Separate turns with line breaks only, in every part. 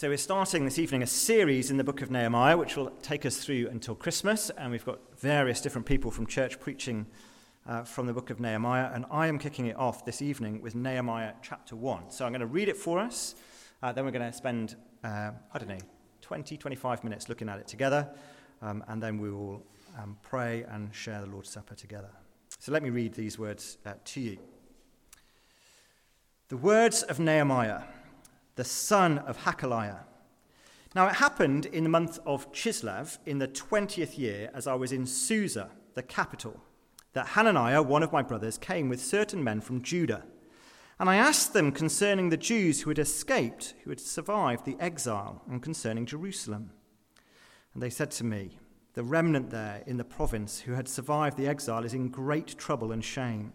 So, we're starting this evening a series in the book of Nehemiah, which will take us through until Christmas. And we've got various different people from church preaching uh, from the book of Nehemiah. And I am kicking it off this evening with Nehemiah chapter 1. So, I'm going to read it for us. Uh, then, we're going to spend, uh, I don't know, 20, 25 minutes looking at it together. Um, and then we will um, pray and share the Lord's Supper together. So, let me read these words uh, to you. The words of Nehemiah the son of Hachaliah. Now, it happened in the month of Chislev in the 20th year, as I was in Susa, the capital, that Hananiah, one of my brothers, came with certain men from Judah. And I asked them concerning the Jews who had escaped, who had survived the exile, and concerning Jerusalem. And they said to me, The remnant there in the province who had survived the exile is in great trouble and shame.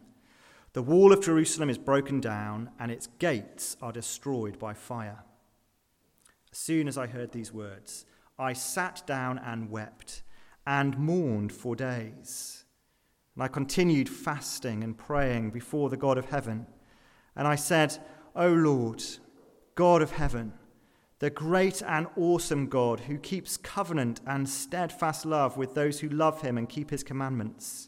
The wall of Jerusalem is broken down, and its gates are destroyed by fire. As soon as I heard these words, I sat down and wept and mourned for days. And I continued fasting and praying before the God of heaven. And I said, O Lord, God of heaven, the great and awesome God who keeps covenant and steadfast love with those who love him and keep his commandments.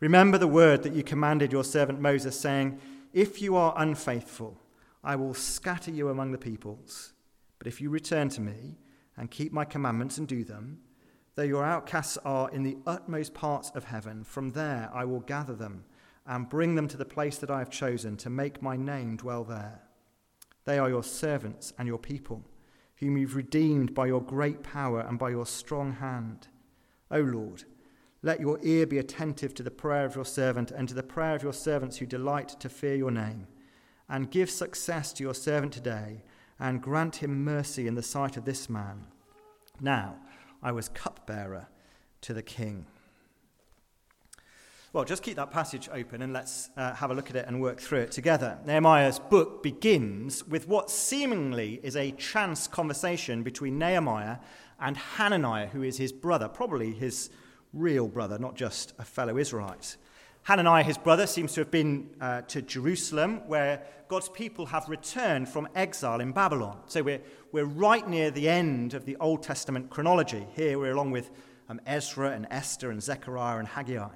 Remember the word that you commanded your servant Moses, saying, If you are unfaithful, I will scatter you among the peoples. But if you return to me and keep my commandments and do them, though your outcasts are in the utmost parts of heaven, from there I will gather them and bring them to the place that I have chosen to make my name dwell there. They are your servants and your people, whom you've redeemed by your great power and by your strong hand. O Lord, let your ear be attentive to the prayer of your servant and to the prayer of your servants who delight to fear your name. And give success to your servant today, and grant him mercy in the sight of this man. Now I was cupbearer to the king. Well, just keep that passage open and let's uh, have a look at it and work through it together. Nehemiah's book begins with what seemingly is a chance conversation between Nehemiah and Hananiah, who is his brother, probably his real brother, not just a fellow Israelite. Hananiah, his brother, seems to have been uh, to Jerusalem, where God's people have returned from exile in Babylon. So we're, we're right near the end of the Old Testament chronology. Here we're along with um, Ezra and Esther and Zechariah and Haggai.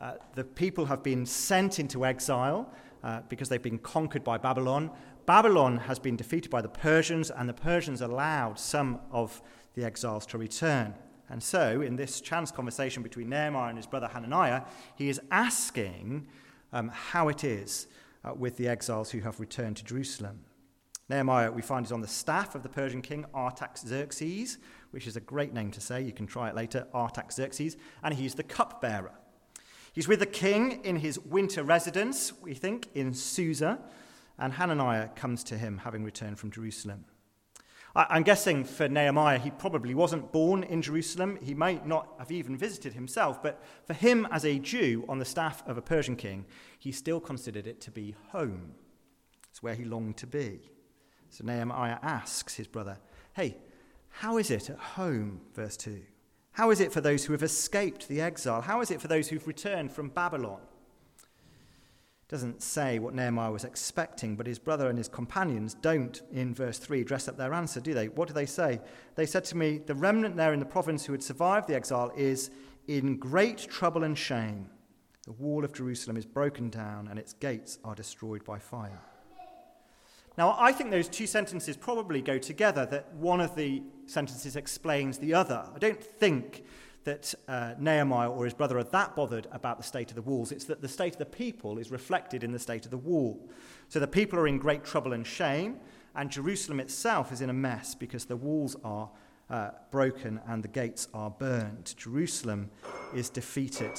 Uh, the people have been sent into exile uh, because they've been conquered by Babylon. Babylon has been defeated by the Persians, and the Persians allowed some of the exiles to return. And so, in this chance conversation between Nehemiah and his brother Hananiah, he is asking um, how it is uh, with the exiles who have returned to Jerusalem. Nehemiah, we find, is on the staff of the Persian king Artaxerxes, which is a great name to say. You can try it later Artaxerxes. And he's the cupbearer. He's with the king in his winter residence, we think, in Susa. And Hananiah comes to him, having returned from Jerusalem. I'm guessing for Nehemiah, he probably wasn't born in Jerusalem. He might not have even visited himself, but for him, as a Jew on the staff of a Persian king, he still considered it to be home. It's where he longed to be. So Nehemiah asks his brother, Hey, how is it at home? Verse 2. How is it for those who have escaped the exile? How is it for those who've returned from Babylon? Doesn't say what Nehemiah was expecting, but his brother and his companions don't, in verse 3, dress up their answer, do they? What do they say? They said to me, The remnant there in the province who had survived the exile is in great trouble and shame. The wall of Jerusalem is broken down, and its gates are destroyed by fire. Now, I think those two sentences probably go together, that one of the sentences explains the other. I don't think that uh, Nehemiah or his brother are that bothered about the state of the walls. It's that the state of the people is reflected in the state of the wall. So the people are in great trouble and shame, and Jerusalem itself is in a mess because the walls are uh, broken and the gates are burned. Jerusalem is defeated.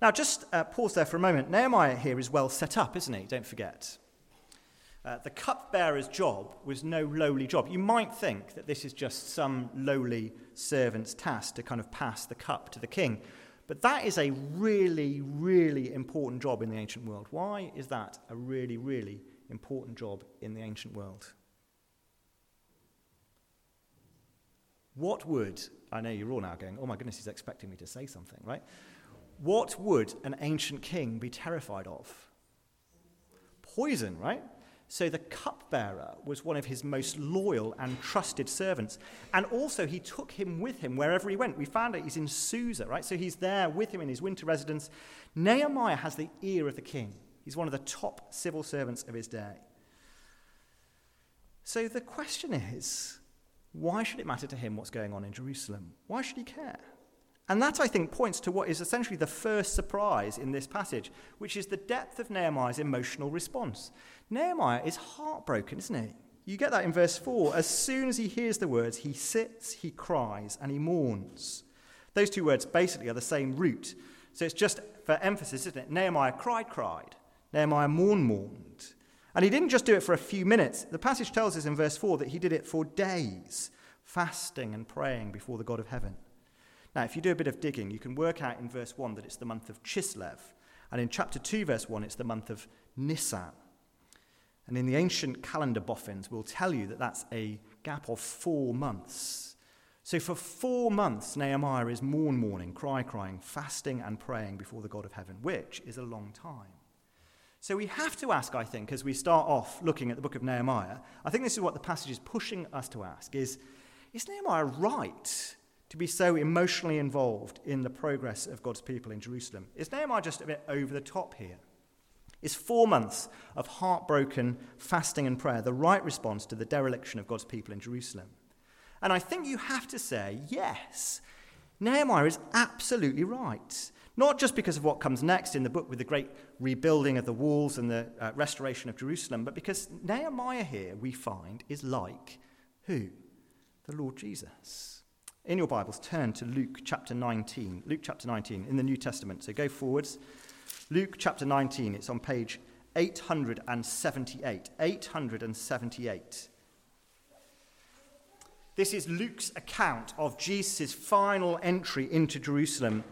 Now, just uh, pause there for a moment. Nehemiah here is well set up, isn't he? Don't forget. Uh, the cupbearer's job was no lowly job. You might think that this is just some lowly servant's task to kind of pass the cup to the king. But that is a really, really important job in the ancient world. Why is that a really, really important job in the ancient world? What would, I know you're all now going, oh my goodness, he's expecting me to say something, right? What would an ancient king be terrified of? Poison, right? So the cupbearer was one of his most loyal and trusted servants. And also, he took him with him wherever he went. We found out he's in Susa, right? So he's there with him in his winter residence. Nehemiah has the ear of the king, he's one of the top civil servants of his day. So the question is why should it matter to him what's going on in Jerusalem? Why should he care? And that, I think, points to what is essentially the first surprise in this passage, which is the depth of Nehemiah's emotional response. Nehemiah is heartbroken, isn't he? You get that in verse 4. As soon as he hears the words, he sits, he cries, and he mourns. Those two words basically are the same root. So it's just for emphasis, isn't it? Nehemiah cried, cried. Nehemiah mourned, mourned. And he didn't just do it for a few minutes. The passage tells us in verse 4 that he did it for days, fasting and praying before the God of heaven. Now, if you do a bit of digging, you can work out in verse 1 that it's the month of Chislev. And in chapter 2, verse 1, it's the month of Nisan. And in the ancient calendar boffins, we'll tell you that that's a gap of four months. So for four months, Nehemiah is mourn mourning, cry crying, fasting and praying before the God of heaven, which is a long time. So we have to ask, I think, as we start off looking at the book of Nehemiah, I think this is what the passage is pushing us to ask is, is Nehemiah right to be so emotionally involved in the progress of God's people in Jerusalem? Is Nehemiah just a bit over the top here? Is four months of heartbroken fasting and prayer the right response to the dereliction of God's people in Jerusalem? And I think you have to say, yes, Nehemiah is absolutely right. Not just because of what comes next in the book with the great rebuilding of the walls and the uh, restoration of Jerusalem, but because Nehemiah here, we find, is like who? The Lord Jesus. In your Bibles, turn to Luke chapter 19. Luke chapter 19 in the New Testament. So go forwards. Luke chapter 19, it's on page 878. 878. This is Luke's account of Jesus' final entry into Jerusalem.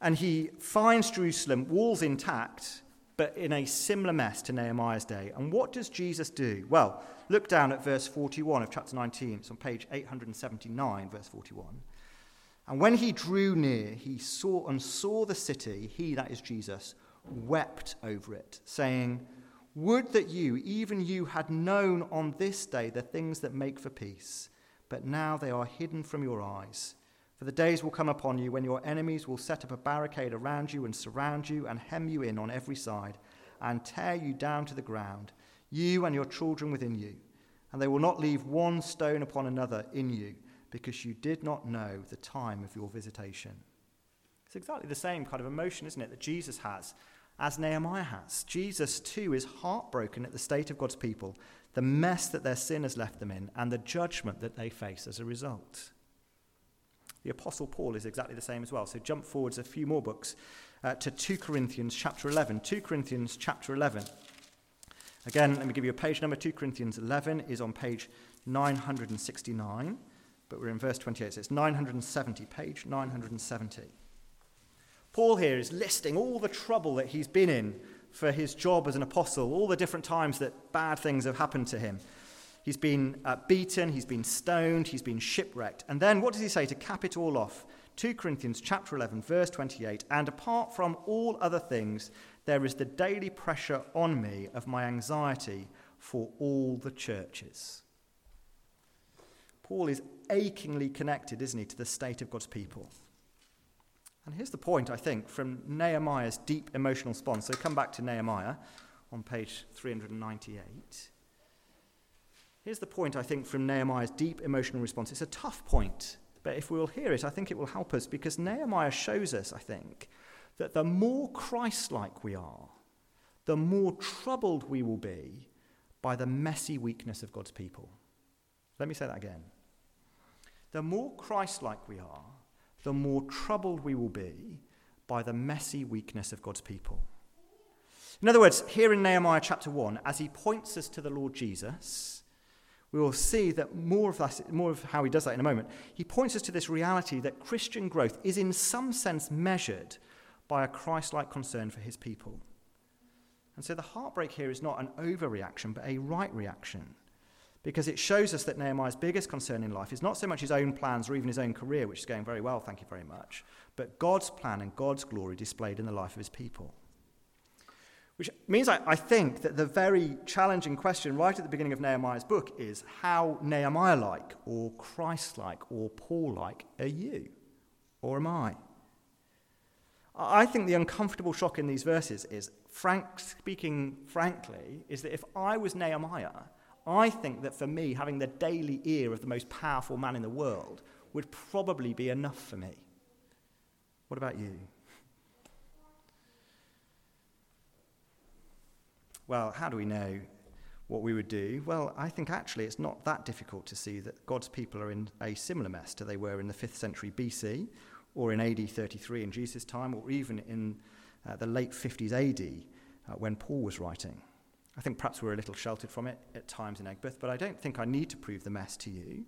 And he finds Jerusalem, walls intact, but in a similar mess to Nehemiah's day. And what does Jesus do? Well, look down at verse 41 of chapter 19. It's on page 879, verse 41. And when he drew near, he saw and saw the city, he, that is Jesus, wept over it, saying, Would that you, even you, had known on this day the things that make for peace, but now they are hidden from your eyes. For the days will come upon you when your enemies will set up a barricade around you and surround you and hem you in on every side and tear you down to the ground, you and your children within you. And they will not leave one stone upon another in you because you did not know the time of your visitation. It's exactly the same kind of emotion, isn't it, that Jesus has as Nehemiah has. Jesus, too, is heartbroken at the state of God's people, the mess that their sin has left them in, and the judgment that they face as a result. The Apostle Paul is exactly the same as well. So jump forwards a few more books uh, to 2 Corinthians chapter 11. 2 Corinthians chapter 11. Again, let me give you a page number. 2 Corinthians 11 is on page 969, but we're in verse 28, so it's 970, page 970. Paul here is listing all the trouble that he's been in for his job as an apostle, all the different times that bad things have happened to him. He's been uh, beaten, he's been stoned, he's been shipwrecked. And then what does he say to cap it all off? 2 Corinthians chapter 11 verse 28 and apart from all other things there is the daily pressure on me of my anxiety for all the churches. Paul is achingly connected, isn't he, to the state of God's people. And here's the point, I think, from Nehemiah's deep emotional response. So come back to Nehemiah on page 398. Here's the point, I think, from Nehemiah's deep emotional response. It's a tough point, but if we will hear it, I think it will help us because Nehemiah shows us, I think, that the more Christ like we are, the more troubled we will be by the messy weakness of God's people. Let me say that again. The more Christ like we are, the more troubled we will be by the messy weakness of God's people. In other words, here in Nehemiah chapter 1, as he points us to the Lord Jesus, we will see that more of, that, more of how he does that in a moment. He points us to this reality that Christian growth is in some sense measured by a Christ like concern for his people. And so the heartbreak here is not an overreaction, but a right reaction. Because it shows us that Nehemiah's biggest concern in life is not so much his own plans or even his own career, which is going very well, thank you very much, but God's plan and God's glory displayed in the life of his people. Which means I, I, think that the very challenging question right at the beginning of Nehemiah's book is how Nehemiah like, or Christ like, or Paul like are you? Or am I? I think the uncomfortable shock in these verses is, frank, speaking frankly, is that if I was Nehemiah, I think that for me, having the daily ear of the most powerful man in the world would probably be enough for me. What about you? Well, how do we know what we would do? Well, I think actually it's not that difficult to see that God's people are in a similar mess to they were in the 5th century BC, or in AD 33 in Jesus' time, or even in uh, the late 50s AD uh, when Paul was writing. I think perhaps we're a little sheltered from it at times in Egbert, but I don't think I need to prove the mess to you.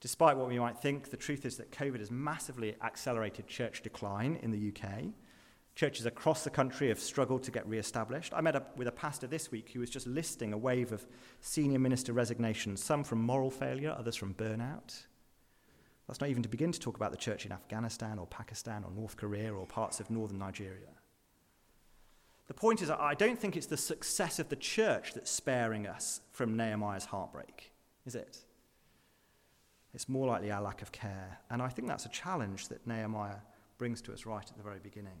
Despite what we might think, the truth is that COVID has massively accelerated church decline in the UK. Churches across the country have struggled to get re-established. I met up with a pastor this week who was just listing a wave of senior minister resignations, some from moral failure, others from burnout. That's not even to begin to talk about the church in Afghanistan or Pakistan or North Korea or parts of northern Nigeria. The point is, I don't think it's the success of the church that's sparing us from Nehemiah's heartbreak, is it? It's more likely our lack of care. And I think that's a challenge that Nehemiah brings to us right at the very beginning.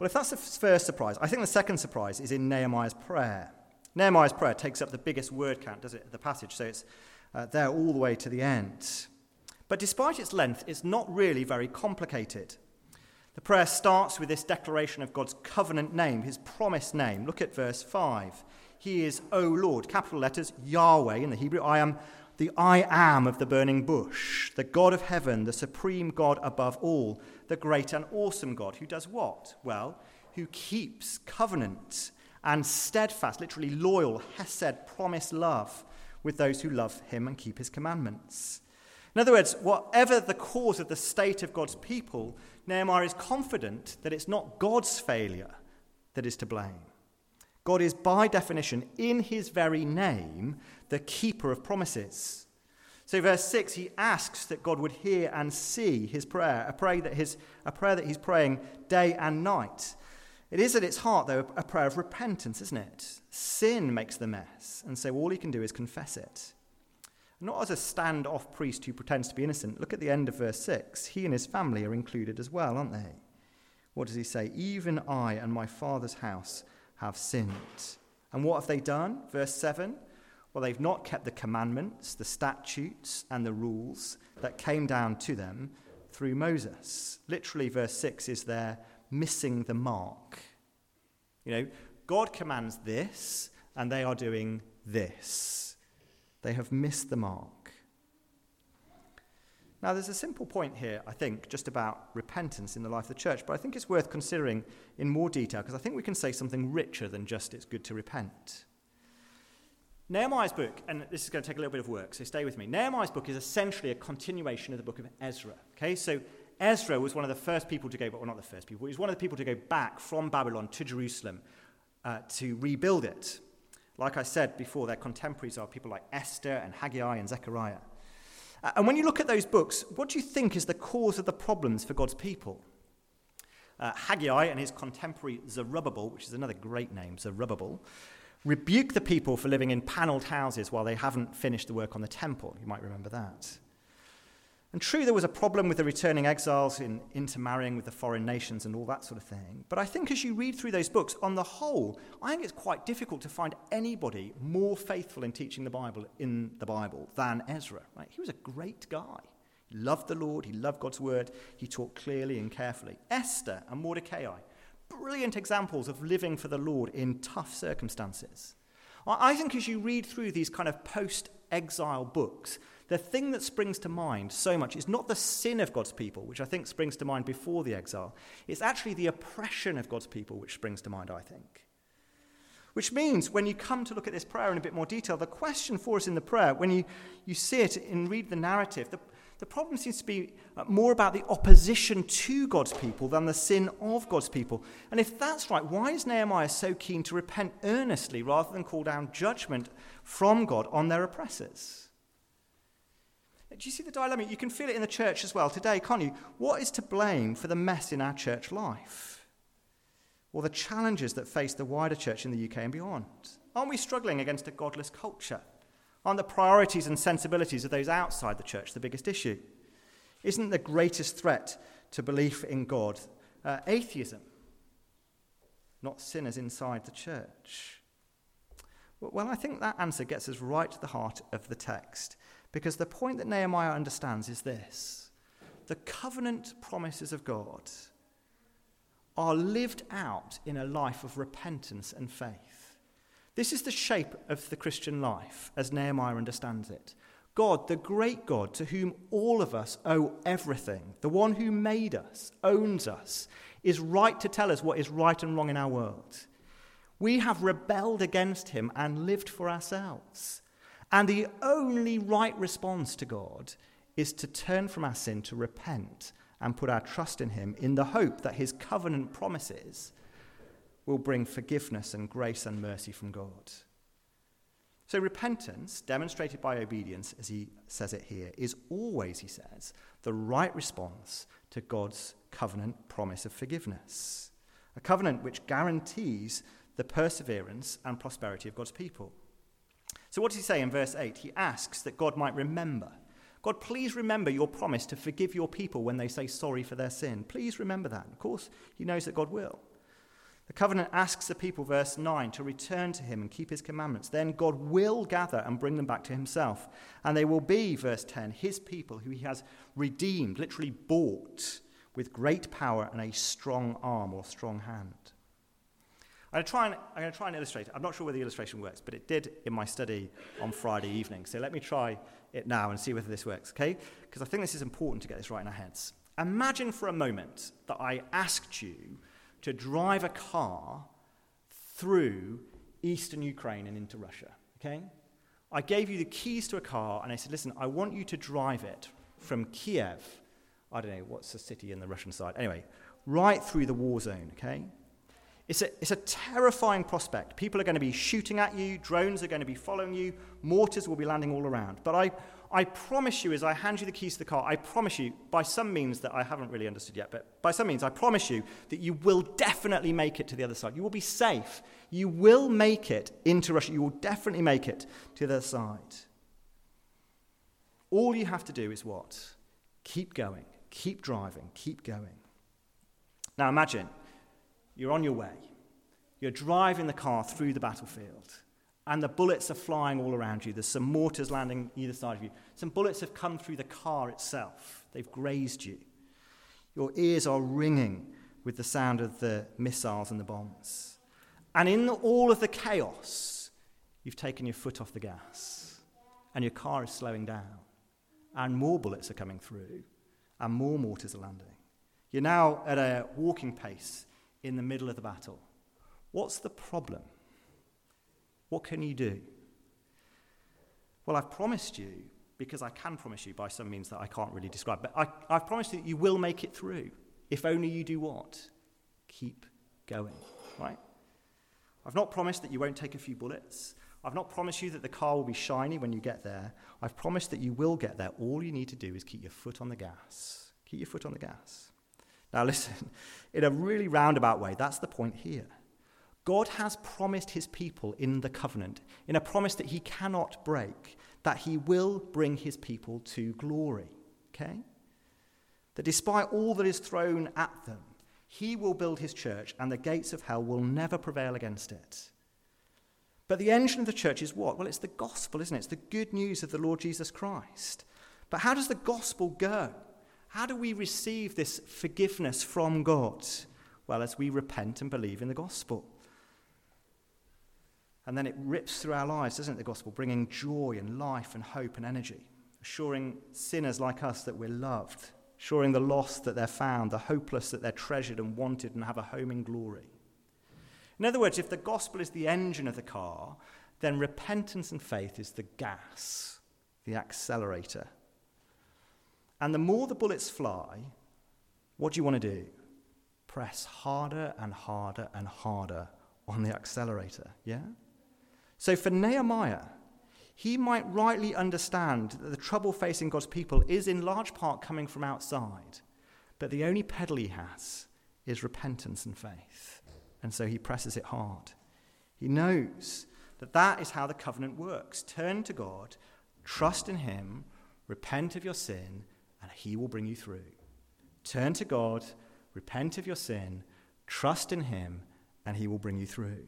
Well, if that's the first surprise, I think the second surprise is in Nehemiah's prayer. Nehemiah's prayer takes up the biggest word count, does it, the passage, so it's uh, there all the way to the end. But despite its length, it's not really very complicated. The prayer starts with this declaration of God's covenant name, his promised name. Look at verse 5. He is, O Lord, capital letters, Yahweh in the Hebrew. I am the I am of the burning bush, the God of heaven, the supreme God above all, the great and awesome God, who does what? Well, who keeps covenant and steadfast, literally loyal, hesed, promise love with those who love him and keep his commandments. In other words, whatever the cause of the state of God's people, Nehemiah is confident that it's not God's failure that is to blame. God is, by definition, in his very name, the keeper of promises. So, verse 6, he asks that God would hear and see his prayer, a prayer that, his, a prayer that he's praying day and night. It is at its heart, though, a prayer of repentance, isn't it? Sin makes the mess, and so all he can do is confess it. Not as a stand-off priest who pretends to be innocent. Look at the end of verse 6. He and his family are included as well, aren't they? What does he say? Even I and my father's house have sinned. And what have they done? Verse 7. Well, they've not kept the commandments, the statutes, and the rules that came down to them through Moses. Literally, verse 6 is there missing the mark. You know, God commands this, and they are doing this. They have missed the mark. Now, there's a simple point here, I think, just about repentance in the life of the church, but I think it's worth considering in more detail because I think we can say something richer than just it's good to repent. Nehemiah's book, and this is going to take a little bit of work, so stay with me. Nehemiah's book is essentially a continuation of the book of Ezra. Okay, so Ezra was one of the first people to go, well, not the first people, he was one of the people to go back from Babylon to Jerusalem uh, to rebuild it. Like I said before, their contemporaries are people like Esther and Haggai and Zechariah. Uh, and when you look at those books, what do you think is the cause of the problems for God's people? Uh, Haggai and his contemporary Zerubbabel, which is another great name, Zerubbabel, rebuke the people for living in panelled houses while they haven't finished the work on the temple. You might remember that. And true, there was a problem with the returning exiles in intermarrying with the foreign nations and all that sort of thing. But I think as you read through those books, on the whole, I think it's quite difficult to find anybody more faithful in teaching the Bible in the Bible than Ezra. Right? He was a great guy. He loved the Lord, he loved God's word, he taught clearly and carefully. Esther and Mordecai, brilliant examples of living for the Lord in tough circumstances. I think as you read through these kind of post exile books, the thing that springs to mind so much is not the sin of God's people, which I think springs to mind before the exile. It's actually the oppression of God's people which springs to mind, I think. Which means when you come to look at this prayer in a bit more detail, the question for us in the prayer, when you, you see it and read the narrative, the, the problem seems to be uh, more about the opposition to God's people than the sin of God's people. And if that's right, why is Nehemiah so keen to repent earnestly rather than call down judgment from God on their oppressors? Do you see the dilemma? You can feel it in the church as well today, can't you? What is to blame for the mess in our church life? or the challenges that face the wider church in the UK and beyond? Aren't we struggling against a godless culture? Aren't the priorities and sensibilities of those outside the church the biggest issue? Isn't the greatest threat to belief in God uh, atheism, not sinners inside the church? Well, I think that answer gets us right to the heart of the text, because the point that Nehemiah understands is this the covenant promises of God are lived out in a life of repentance and faith. This is the shape of the Christian life as Nehemiah understands it. God, the great God to whom all of us owe everything, the one who made us, owns us, is right to tell us what is right and wrong in our world. We have rebelled against him and lived for ourselves. And the only right response to God is to turn from our sin, to repent, and put our trust in Him in the hope that His covenant promises will bring forgiveness and grace and mercy from God. So, repentance, demonstrated by obedience, as he says it here, is always, he says, the right response to God's covenant promise of forgiveness. A covenant which guarantees the perseverance and prosperity of God's people. So, what does he say in verse 8? He asks that God might remember God, please remember your promise to forgive your people when they say sorry for their sin. Please remember that. Of course, he knows that God will. The covenant asks the people, verse 9, to return to him and keep his commandments. Then God will gather and bring them back to himself. And they will be, verse 10, his people who he has redeemed, literally bought, with great power and a strong arm or strong hand. I'm going, to try and, illustrate it. I'm not sure whether the illustration works, but it did in my study on Friday evening. So let me try it now and see whether this works, okay? Because I think this is important to get this right in our heads. Imagine for a moment that I asked you to drive a car through eastern Ukraine and into Russia, okay? I gave you the keys to a car and I said, listen, I want you to drive it from Kiev, I don't know, what's the city in the Russian side? Anyway, right through the war zone, okay? It's a, it's a terrifying prospect. People are going to be shooting at you, drones are going to be following you, mortars will be landing all around. But I, I promise you, as I hand you the keys to the car, I promise you, by some means that I haven't really understood yet, but by some means, I promise you that you will definitely make it to the other side. You will be safe. You will make it into Russia. You will definitely make it to the other side. All you have to do is what? Keep going, keep driving, keep going. Now imagine you're on your way. You're driving the car through the battlefield, and the bullets are flying all around you. There's some mortars landing either side of you. Some bullets have come through the car itself, they've grazed you. Your ears are ringing with the sound of the missiles and the bombs. And in all of the chaos, you've taken your foot off the gas, and your car is slowing down, and more bullets are coming through, and more mortars are landing. You're now at a walking pace in the middle of the battle. What's the problem? What can you do? Well, I've promised you, because I can promise you by some means that I can't really describe, but I, I've promised you that you will make it through if only you do what? Keep going, right? I've not promised that you won't take a few bullets. I've not promised you that the car will be shiny when you get there. I've promised that you will get there. All you need to do is keep your foot on the gas. Keep your foot on the gas. Now, listen, in a really roundabout way, that's the point here. God has promised his people in the covenant, in a promise that he cannot break, that he will bring his people to glory. Okay? That despite all that is thrown at them, he will build his church and the gates of hell will never prevail against it. But the engine of the church is what? Well, it's the gospel, isn't it? It's the good news of the Lord Jesus Christ. But how does the gospel go? How do we receive this forgiveness from God? Well, as we repent and believe in the gospel. And then it rips through our lives, doesn't it, the gospel, bringing joy and life and hope and energy. assuring sinners like us that we're loved, assuring the lost that they're found, the hopeless that they're treasured and wanted and have a home in glory. In other words, if the gospel is the engine of the car, then repentance and faith is the gas, the accelerator. And the more the bullets fly, what do you want to do? Press harder and harder and harder on the accelerator, yeah? So for Nehemiah, he might rightly understand that the trouble facing God's people is in large part coming from outside, but the only pedal he has is repentance and faith. And so he presses it hard. He knows that that is how the covenant works. Turn to God, trust in him, repent of your sin, and he will bring you through. Turn to God, repent of your sin, trust in him, and he will bring you through.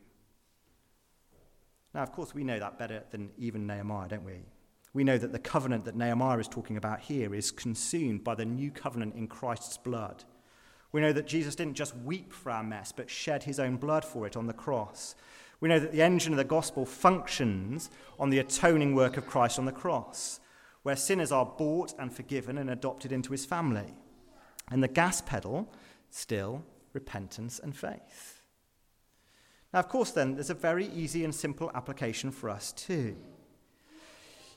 Now, of course, we know that better than even Nehemiah, don't we? We know that the covenant that Nehemiah is talking about here is consumed by the new covenant in Christ's blood. We know that Jesus didn't just weep for our mess, but shed his own blood for it on the cross. We know that the engine of the gospel functions on the atoning work of Christ on the cross, where sinners are bought and forgiven and adopted into his family. And the gas pedal, still, repentance and faith. Now, of course, then, there's a very easy and simple application for us too.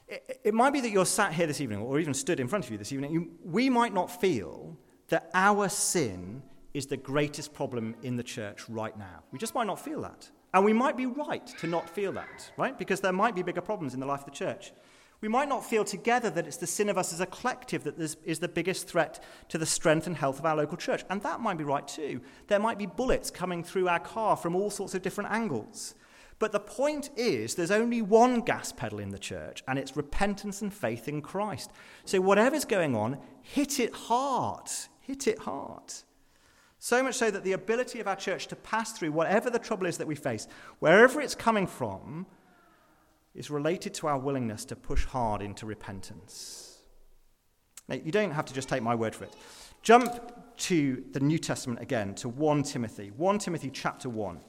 It, might be that you're sat here this evening, or even stood in front of you this evening. We might not feel that our sin is the greatest problem in the church right now. We just might not feel that. And we might be right to not feel that, right? Because there might be bigger problems in the life of the church. We might not feel together that it's the sin of us as a collective that is the biggest threat to the strength and health of our local church. And that might be right too. There might be bullets coming through our car from all sorts of different angles. But the point is, there's only one gas pedal in the church, and it's repentance and faith in Christ. So, whatever's going on, hit it hard. Hit it hard. So much so that the ability of our church to pass through whatever the trouble is that we face, wherever it's coming from, is related to our willingness to push hard into repentance. Now, you don't have to just take my word for it. Jump to the New Testament again, to 1 Timothy. 1 Timothy chapter 1.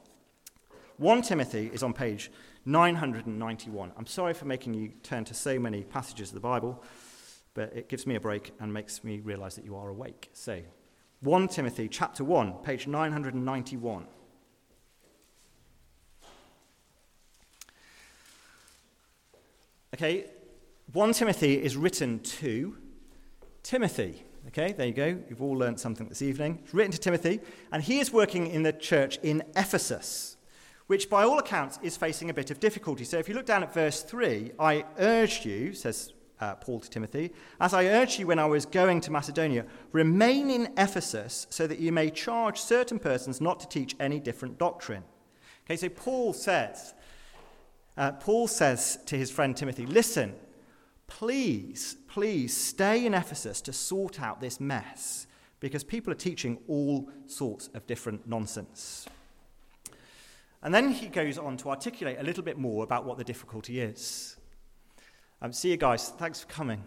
1 Timothy is on page 991. I'm sorry for making you turn to so many passages of the Bible, but it gives me a break and makes me realize that you are awake. So, 1 Timothy chapter 1, page 991. Okay, 1 Timothy is written to Timothy. Okay, there you go. You've all learned something this evening. It's written to Timothy, and he is working in the church in Ephesus, which by all accounts is facing a bit of difficulty. So if you look down at verse 3, I urge you, says uh, Paul to Timothy, as I urged you when I was going to Macedonia, remain in Ephesus so that you may charge certain persons not to teach any different doctrine. Okay, so Paul says uh, Paul says to his friend Timothy, Listen, please, please stay in Ephesus to sort out this mess because people are teaching all sorts of different nonsense. And then he goes on to articulate a little bit more about what the difficulty is. Um, see you guys. Thanks for coming.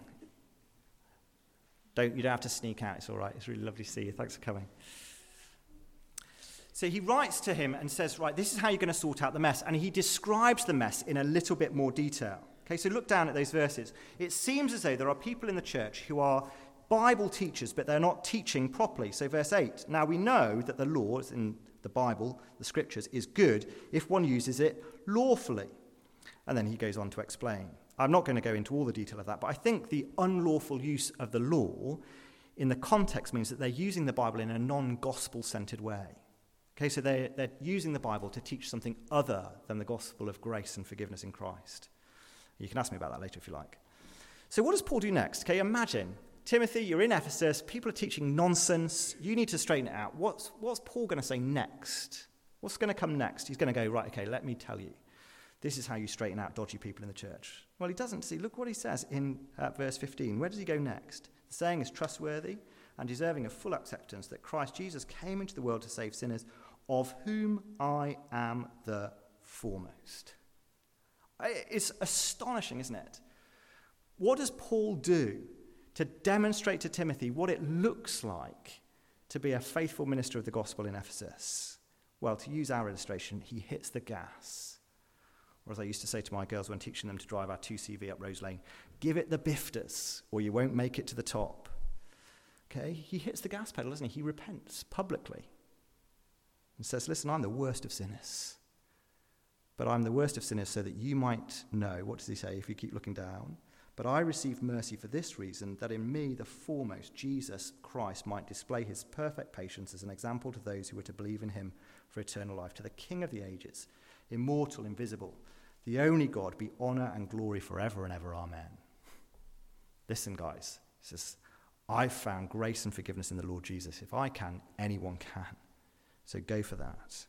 Don't, you don't have to sneak out. It's all right. It's really lovely to see you. Thanks for coming. So he writes to him and says, Right, this is how you're going to sort out the mess. And he describes the mess in a little bit more detail. Okay, so look down at those verses. It seems as though there are people in the church who are Bible teachers, but they're not teaching properly. So, verse 8 Now we know that the law in the Bible, the scriptures, is good if one uses it lawfully. And then he goes on to explain. I'm not going to go into all the detail of that, but I think the unlawful use of the law in the context means that they're using the Bible in a non gospel centered way. Okay, so they're, they're using the Bible to teach something other than the gospel of grace and forgiveness in Christ. You can ask me about that later if you like. So, what does Paul do next? Okay, imagine Timothy, you're in Ephesus, people are teaching nonsense, you need to straighten it out. What's, what's Paul going to say next? What's going to come next? He's going to go, right, okay, let me tell you. This is how you straighten out dodgy people in the church. Well, he doesn't. See, look what he says in uh, verse 15. Where does he go next? The saying is trustworthy and deserving of full acceptance that Christ Jesus came into the world to save sinners, of whom I am the foremost. It's astonishing, isn't it? What does Paul do to demonstrate to Timothy what it looks like to be a faithful minister of the gospel in Ephesus? Well, to use our illustration, he hits the gas Or as I used to say to my girls when teaching them to drive our 2CV up Rose Lane, give it the bifters or you won't make it to the top. Okay? He hits the gas pedal, doesn't he? He repents publicly and says, Listen, I'm the worst of sinners. But I'm the worst of sinners so that you might know. What does he say if you keep looking down? But I received mercy for this reason, that in me, the foremost, Jesus Christ, might display his perfect patience as an example to those who were to believe in him for eternal life. To the King of the ages, immortal, invisible, the only God, be honor and glory forever and ever. Amen. Listen, guys. He says, I've found grace and forgiveness in the Lord Jesus. If I can, anyone can. So go for that.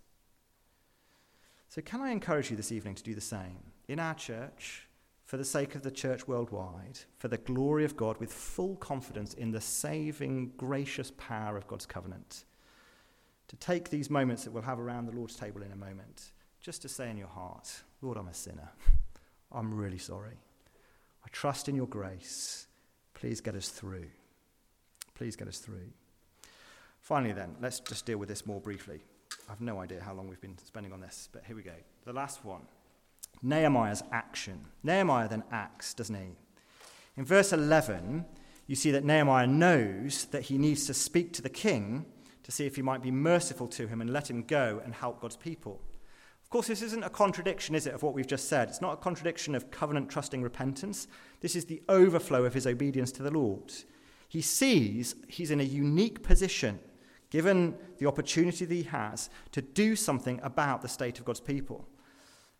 So, can I encourage you this evening to do the same? In our church, for the sake of the church worldwide, for the glory of God, with full confidence in the saving, gracious power of God's covenant. To take these moments that we'll have around the Lord's table in a moment, just to say in your heart, Lord, I'm a sinner. I'm really sorry. I trust in your grace. Please get us through. Please get us through. Finally, then, let's just deal with this more briefly. I have no idea how long we've been spending on this, but here we go. The last one. Nehemiah's action. Nehemiah then acts, doesn't he? In verse 11, you see that Nehemiah knows that he needs to speak to the king to see if he might be merciful to him and let him go and help God's people. Of course, this isn't a contradiction, is it, of what we've just said? It's not a contradiction of covenant trusting repentance. This is the overflow of his obedience to the Lord. He sees he's in a unique position, given the opportunity that he has to do something about the state of God's people.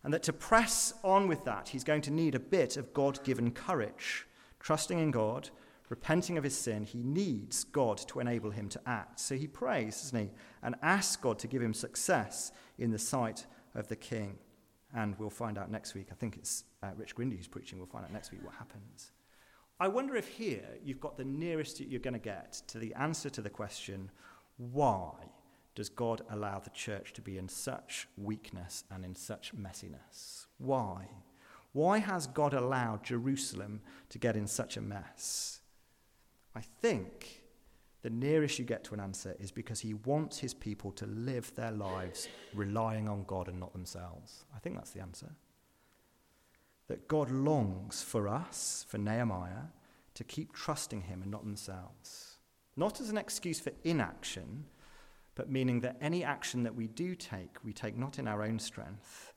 And that to press on with that, he's going to need a bit of God given courage. Trusting in God, repenting of his sin, he needs God to enable him to act. So he prays, doesn't he? And asks God to give him success in the sight of the king. And we'll find out next week. I think it's uh, Rich Grindy who's preaching. We'll find out next week what happens. I wonder if here you've got the nearest you're going to get to the answer to the question why does God allow the church to be in such weakness and in such messiness? Why? Why has God allowed Jerusalem to get in such a mess? I think the nearest you get to an answer is because he wants his people to live their lives relying on God and not themselves. I think that's the answer. That God longs for us, for Nehemiah, to keep trusting him and not themselves. Not as an excuse for inaction, but meaning that any action that we do take, we take not in our own strength,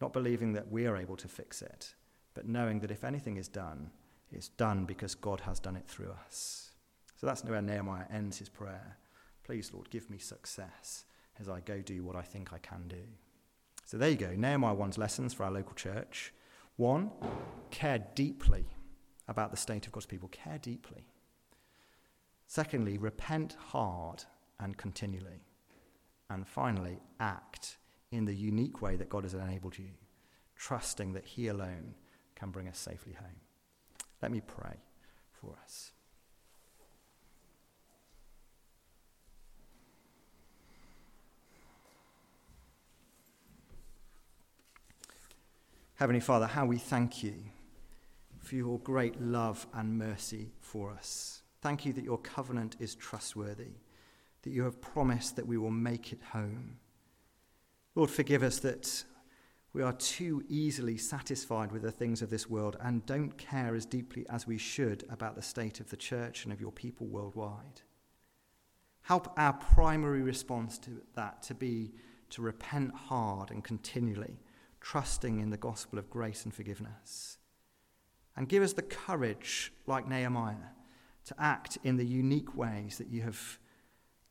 not believing that we are able to fix it, but knowing that if anything is done, it's done because God has done it through us. So that's where Nehemiah ends his prayer. Please, Lord, give me success as I go do what I think I can do. So there you go. Nehemiah 1's lessons for our local church. One, care deeply about the state of God's people. Care deeply. Secondly, repent hard and continually. And finally, act in the unique way that God has enabled you, trusting that He alone can bring us safely home. Let me pray for us. Heavenly Father, how we thank you for your great love and mercy for us. Thank you that your covenant is trustworthy that you have promised that we will make it home. Lord, forgive us that we are too easily satisfied with the things of this world and don't care as deeply as we should about the state of the church and of your people worldwide. Help our primary response to that to be to repent hard and continually, trusting in the gospel of grace and forgiveness. And give us the courage, like Nehemiah, to act in the unique ways that you have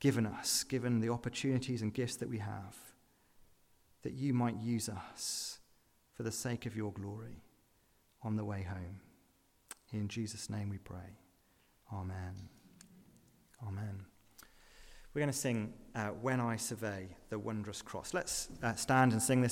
given us, given the opportunities and gifts that we have, that you might use us for the sake of your glory on the way home. In Jesus' name we pray. Amen. Amen. We're going to sing uh, When I Survey the Wondrous Cross. Let's uh, stand and sing this.